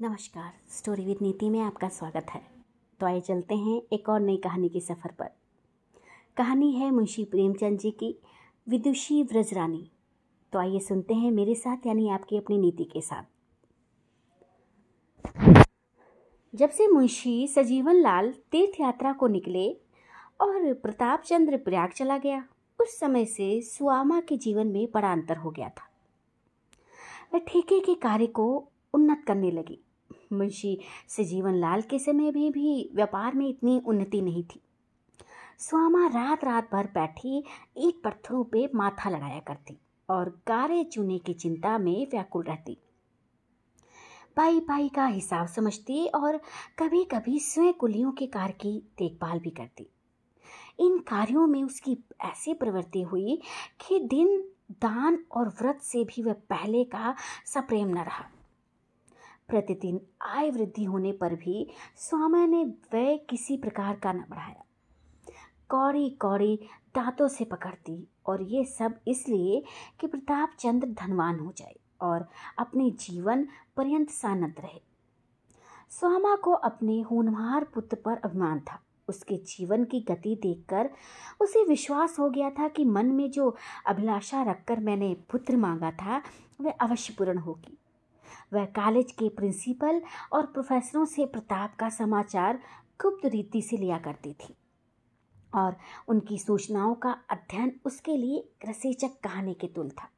नमस्कार story with नीति में आपका स्वागत है। तो आइए चलते हैं एक और नई कहानी के सफ़र पर। कहानी है मुंशी प्रेमचंद जी की, विदुषी व्रजरानी। तो आइए सुनते हैं मेरे साथ, यानी आपकी अपनी नीति के साथ। जब से मुंशी सजीवन लाल तीर्थ यात्रा को निकले और प्रताप चंद्र प्रयाग चला गया, उस समय से सुआमा के जीवन में बड़ा अंतर हो गया था। वह ठेके के कार्य को उन्नत करने लगी। मुंशी से जीवन लाल के समय में भी व्यापार में इतनी उन्नति नहीं थी। स्वामा रात रात भर बैठी ईट पत्थरों पे माथा लगाया करती और गारे चूने की चिंता में व्याकुल रहती। पाई पाई का हिसाब समझती और कभी कभी स्वयं कुलियों के कार्य की देखभाल भी करती। इन कार्यों में उसकी ऐसी प्रवृत्ति हुई कि दिन, दान और व्रत से भी वह पहले का सप्रेम न रहा। प्रतिदिन आय वृद्धि होने पर भी स्वामी ने व्यय किसी प्रकार का न बढ़ाया। कौड़ी कौड़ी दांतों से पकड़ती और ये सब इसलिए कि प्रताप चंद्र धनवान हो जाए और अपने जीवन पर्यंत सानंद रहे। स्वामा को अपने होनहार पुत्र पर अभिमान था। उसके जीवन की गति देखकर उसे विश्वास हो गया था कि मन में जो अभिलाषा रखकर मैंने पुत्र मांगा था, वह अवश्य पूर्ण होगी। वह कॉलेज के प्रिंसिपल और प्रोफेसरों से प्रताप का समाचार गुप्त रीति से लिया करती थी। और उनकी सूचनाओं का अध्ययन उसके लिए रसेचक कहानी के तुल था।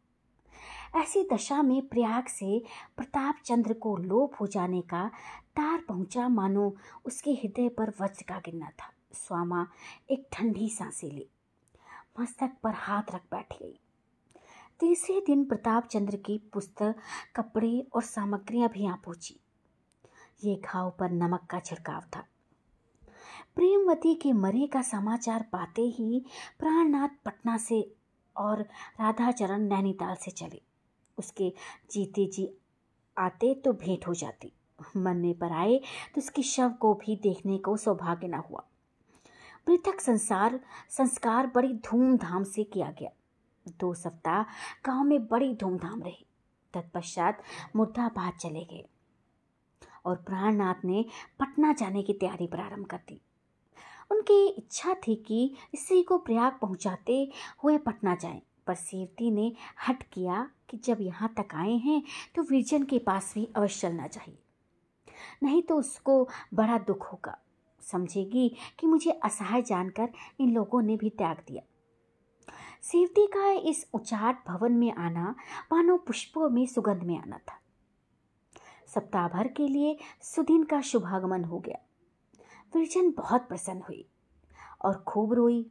ऐसी दशा में प्रयाग से प्रताप चंद्र को लोप हो जाने का तार पहुँचा मानो उसके हृदय पर वज्र का गिरना था। स्वामा एक ठंडी साँसें ली। मस्तक पर हाथ रख बैठ गई। तीसरे दिन प्रताप चंद्र की पुस्तक, कपड़े और सामग्रियाँ भी यहाँ पहुँची। ये घाव पर नमक का छिड़काव था। प्रेमवती के मरे का समाचार पाते ही प्राणनाथ पटना से और राधाचरण नैनीताल से चले। उसके जीते जी आते तो भेंट हो जाती। मरने पर आए तो उसके शव को भी देखने को सौभाग्य न हुआ। पृथक संसार, संस्कार बड़ी धूमधाम से किया गया। दो सप्ताह गाँव में बड़ी धूमधाम रही। तत्पश्चात मुर्दाबाद चले गए और प्राणनाथ ने पटना जाने की तैयारी प्रारंभ कर दी। उनकी इच्छा थी कि स्त्री को प्रयाग पहुंचाते हुए पटना जाएँ, पर सेवती ने हट किया कि जब यहाँ तक आए हैं तो विरजन के पास भी अवश्य चलना चाहिए। नहीं तो उसको बड़ा दुख होगा। समझेगी कि मुझे असहाय जानकर इन लोगों ने भी त्याग दिया। सेवती का इस उचाट भवन में आना मानो पुष्पों में सुगंध में आना था। सप्ताह भर के लिए सुदिन का शुभागमन हो गया। विरजन बहुत प्रसन्न हुई और खूब रोई।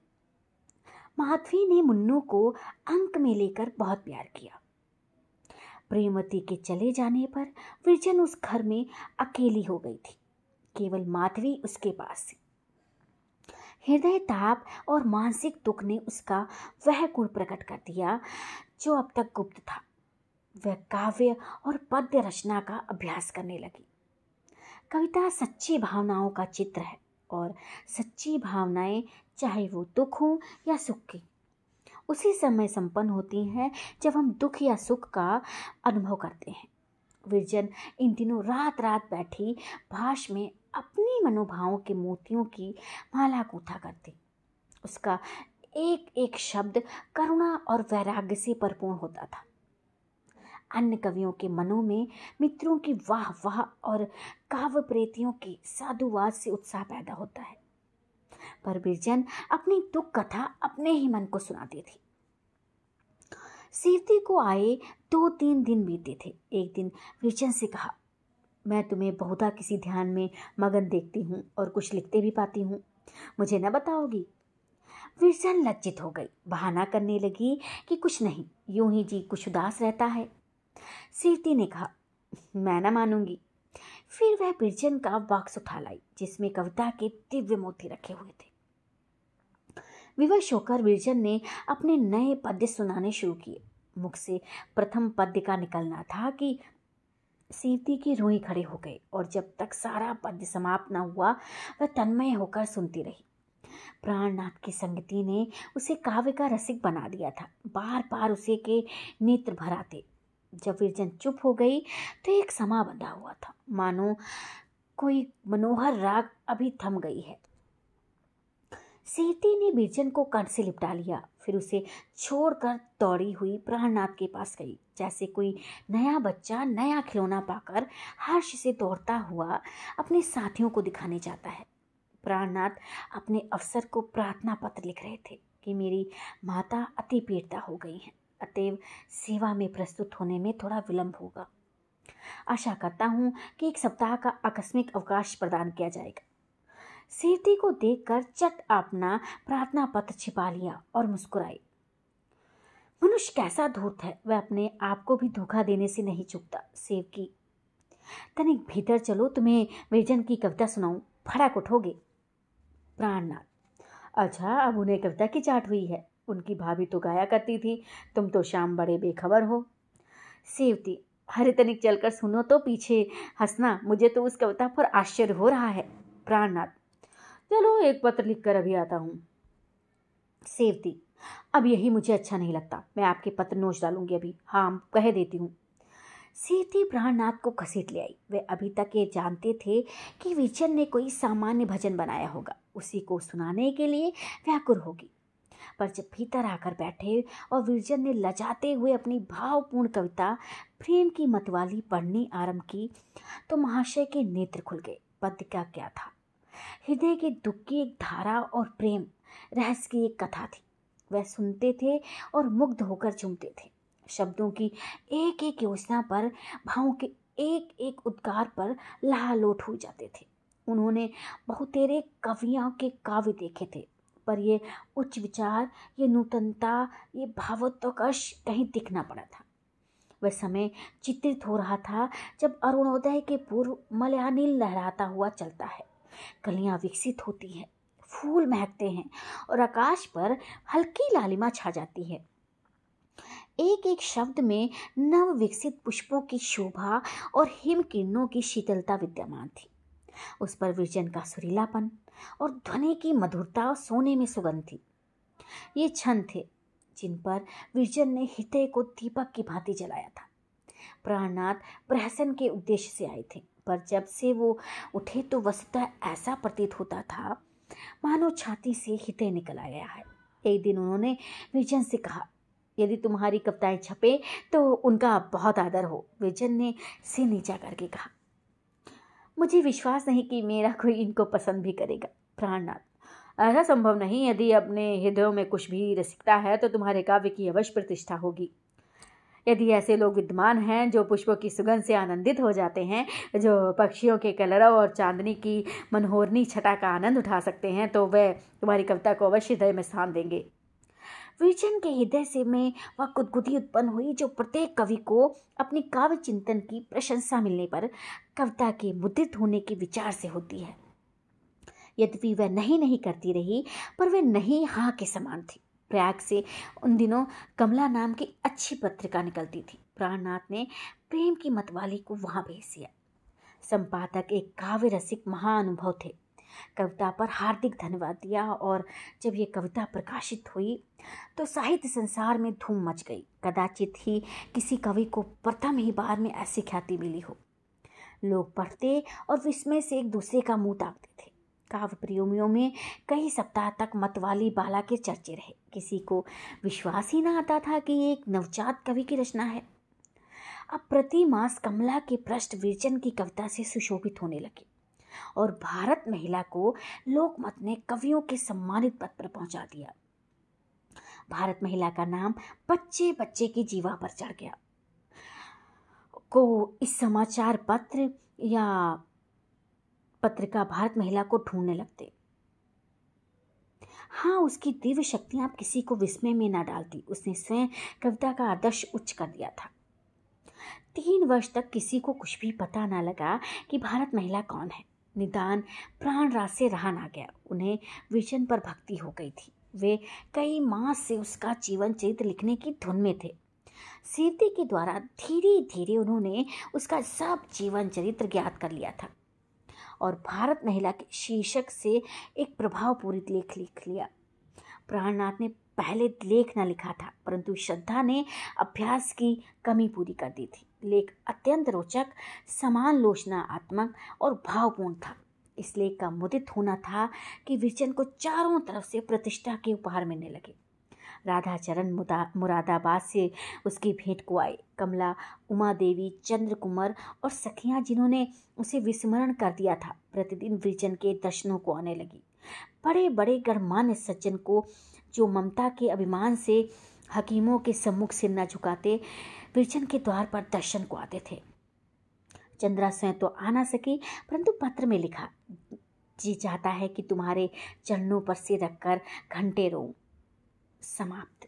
माधवी ने मुन्नू को अंक में लेकर बहुत प्यार किया। प्रेमवती के चले जाने पर विरजन उस घर में अकेली हो गई थी। केवल माधवी उसके पास थी। हृदय ताप और मानसिक दुख ने उसका वह गुण प्रकट कर दिया, जो अब तक गुप्त था। वह काव्य और पद्य रचना का अभ्यास करने लगी। कविता सच्ची भावनाओं का चित्र है और सच्ची भावनाएँ, चाहे वो दुख हो या सुख की, उसी समय संपन्न होती हैं जब हम दुख या सुख का अनुभव करते हैं। विरजन इन दिनों रात रात बैठी भाष में अपनी मनोभावों के मोतियों की माला कूथा करती। उसका एक एक शब्द करुणा और वैराग्य से परिपूर्ण होता था। अन्य कवियों के मनों में मित्रों की वाह वाह और काव्य प्रेतियों की साधुवाद से उत्साह पैदा होता है। पर बिरजन अपनी दुख कथा अपने ही मन को सुनाती थी। सीवती को आए दो तीन दिन बीते थे। एक दिन बिरजन से कहा मैं तुम्हें बहुधा किसी ध्यान में मगन देखती हूँ और कुछ लिखते भी पाती हूँ। मुझे न बताओगी। विरजन लज्जित हो गई। बहाना करने लगी कि कुछ नहीं, यूँ ही जी कुछ उदास रहता है। सीरती ने कहा, मैं न मानूँगी। फिर वह बिरजन का बॉक्स उठा लाई, जिसमें कविता के दिव्य मोती रखे हुए थे। विवश होकर विरजन ने अपने नए पद्य सुनाने शुरू किए। मुख से प्रथम पद्य का निकलना था कि सीवती की रोई खड़े हो गए और जब तक सारा पद्य समाप्त न हुआ, वह तन्मय होकर सुनती रही। प्राणनाथ की संगति ने उसे काव्य का रसिक बना दिया था। बार बार उसे के नेत्र भराते, जब विरजन चुप हो गई तो एक समा बंधा हुआ था। मानो कोई मनोहर राग अभी थम गई है। सीती ने बिरजन को कंठ से लिपटा लिया। फिर उसे छोड़कर दौड़ी हुई प्राणनाथ के पास गई। जैसे कोई नया बच्चा नया खिलौना पाकर हर्ष से दौड़ता हुआ अपने साथियों को दिखाने जाता है। प्राणनाथ अपने अफसर को प्रार्थना पत्र लिख रहे थे कि मेरी माता अति पीड़ता हो गई हैं। अतएव सेवा में प्रस्तुत होने में थोड़ा विलंब होगा। आशा करता हूँ कि एक सप्ताह का आकस्मिक अवकाश प्रदान किया जाएगा। सीरती को देखकर चट अपना प्रार्थना पत्र छिपा लिया और मुस्कुराई। मनुष्य कैसा धूर्त है, वह अपने आप को भी धोखा देने से नहीं चुकता सेव की तनिक भीतर चलो, तुम्हें विरजन की कविता सुनाऊं। फड़ाक उठोगे। प्राणनाथ। अच्छा अब उन्हें कविता की चाट हुई है। उनकी भाभी तो गाया करती थी। तुम तो शाम बड़े बेखबर हो। सेवती हरे तनिक चलकर सुनो तो पीछे हंसना, मुझे तो उस कविता पर आश्चर्य हो रहा है। प्राणनाथ। चलो एक पत्र लिख कर अभी आता हूँ। सेवती, अब यही मुझे अच्छा नहीं लगता। मैं आपके पत्र नोच डालूँगी अभी। हाँ कह देती हूँ। सीधी प्राणनाथ को घसीट ले आई। वे अभी तक ये जानते थे कि विजन ने कोई सामान्य भजन बनाया होगा। उसी को सुनाने के लिए व्याकुर होगी। पर जब भीतर आकर बैठे और विरजन ने लजाते हुए अपनी भावपूर्ण कविता, प्रेम की मतवाली पढ़नी आरंभ की तो महाशय के नेत्र खुल गए। पद का क्या था? हृदय के दुख की एक धारा और प्रेम, रहस्य की एक कथा थी। वह सुनते थे और मुग्ध होकर चुमते थे। शब्दों की एक एक योजना पर, भावों के एक एक उद्गार पर लालोट हो जाते थे। उन्होंने बहुतेरे कवियों के काव्य देखे थे, पर ये उच्च विचार, ये नूतनता, ये भावोत्कर्ष कहीं दिखना पड़ा था। वह समय चित्रित हो रहा था जब अरुणोदय के पूर्व मलयानिल लहराता हुआ चलता है। कलियाँ विकसित होती हैं, फूल महकते हैं और आकाश पर हल्की लालिमा छा जाती है। एक एक शब्द में नव विकसित पुष्पों की शोभा और हिम किरणों की शीतलता विद्यमान थी। उस पर विजन का सुरीलापन और ध्वनि की मधुरता सोने में सुगंध थी। ये क्षण थे जिन पर विजन ने हृदय को दीपक की भांति जलाया था। प्राणनाथ प्रहसन के उद्देश्य से आए थे। पर जब से वो उठे तो वस्तुतः ऐसा प्रतीत होता था, मानो छाती से हृदय निकल आ गया है। एक दिन उन्होंने विजन से कहा, यदि तुम्हारी कविताएँ छपे तो उनका बहुत आदर हो, विजन ने सिर नीचा करके कहा। मुझे विश्वास नहीं कि मेरा कोई इनको पसंद भी करेगा, प्राणनाथ। ऐसा संभव नहीं, यदि अपने हृदयों में कुछ भी रसिकता है तो तुम्हारे काव्य की अवश्य प्रतिष्ठा होगी। यदि ऐसे लोग विद्यमान हैं जो पुष्पों की सुगंध से आनंदित हो जाते हैं, जो पक्षियों के कलरव और चांदनी की मनोहरनी छटा का आनंद उठा सकते हैं तो वह तुम्हारी कविता को अवश्य हृदय में स्थान देंगे। विजन के हृदय से में वह कुदगुदी उत्पन्न हुई, जो प्रत्येक कवि को अपनी काव्य चिंतन की प्रशंसा मिलने पर कविता के मुद्रित होने के विचार से होती है। यद्यपि वह नहीं नहीं करती रही, पर वह नहीं हाँ के समान थी। प्रयाग से उन दिनों कमला नाम की अच्छी पत्रिका निकलती थी। प्राणनाथ ने प्रेम की मतवाली को वहाँ भेज दिया। संपादक एक काव्य रसिक महाअनुभव थे। कविता पर हार्दिक धन्यवाद दिया और जब ये कविता प्रकाशित हुई तो साहित्य संसार में धूम मच गई। कदाचित ही किसी कवि को प्रथम ही बार में ऐसी ख्याति मिली हो। लोग पढ़ते और विस्मय से एक दूसरे का मुँह ताकते थे। काव्य प्रेमियों में कई सप्ताह तक मतवाली बाला के चर्चे रहे। किसी को विश्वास ही ना आता था कि ये एक नवजात कवि की रचना है। अब प्रति मास कमला के पृष्ठ विरचन की कविता से सुशोभित होने लगे और भारत महिला को लोकमत ने कवियों के सम्मानित पद पर पहुँचा दिया। भारत महिला का नाम बच्चे बच्चे की जीवा पर चढ़ गया। को इस समाचार पत्र या पत्रिका भारत महिला को ढूँढने लगते। हाँ उसकी दिव्य शक्तियाँ किसी को विस्मय में न डालती। उसने स्वयं कविता का आदर्श उच्च कर दिया था। तीन वर्ष तक किसी को कुछ भी पता ना लगा कि भारत महिला कौन है। निदान प्राण रात से रहा ना गया। उन्हें विजन पर भक्ति हो गई थी। वे कई मास से उसका जीवन चरित्र लिखने की धुन में थे। सीरती के द्वारा धीरे धीरे उन्होंने उसका सब जीवन चरित्र ज्ञात कर लिया था। और भारत महिला के शीर्षक से एक प्रभावपूरित लेख लिख लिया। प्राणनाथ ने पहले लेख न लिखा था, परंतु श्रद्धा ने अभ्यास की कमी पूरी कर दी थी। लेख अत्यंत रोचक, समान लोचनात्मक और भावपूर्ण था। इस लेख का मुदित होना था कि विजन को चारों तरफ़ से प्रतिष्ठा के उपहार मिलने लगे। राधाचरण मुरादाबाद से उसकी भेंट को आए। कमला उमा देवी चंद्र कुमार और सखियाँ जिन्होंने उसे विस्मरण कर दिया था, प्रतिदिन विजन के दर्शनों को आने लगी। बड़े बड़े गणमान्य सज्जन को जो ममता के अभिमान से हकीमों के सम्मुख सिर न झुकाते विजन के द्वार पर दर्शन को आते थे। चंद्रा स्वयं तो आ ना सकी, परंतु पत्र में लिखा, जी चाहता है कि तुम्हारे चरणों पर सिर रखकर घंटे रो समाप्त।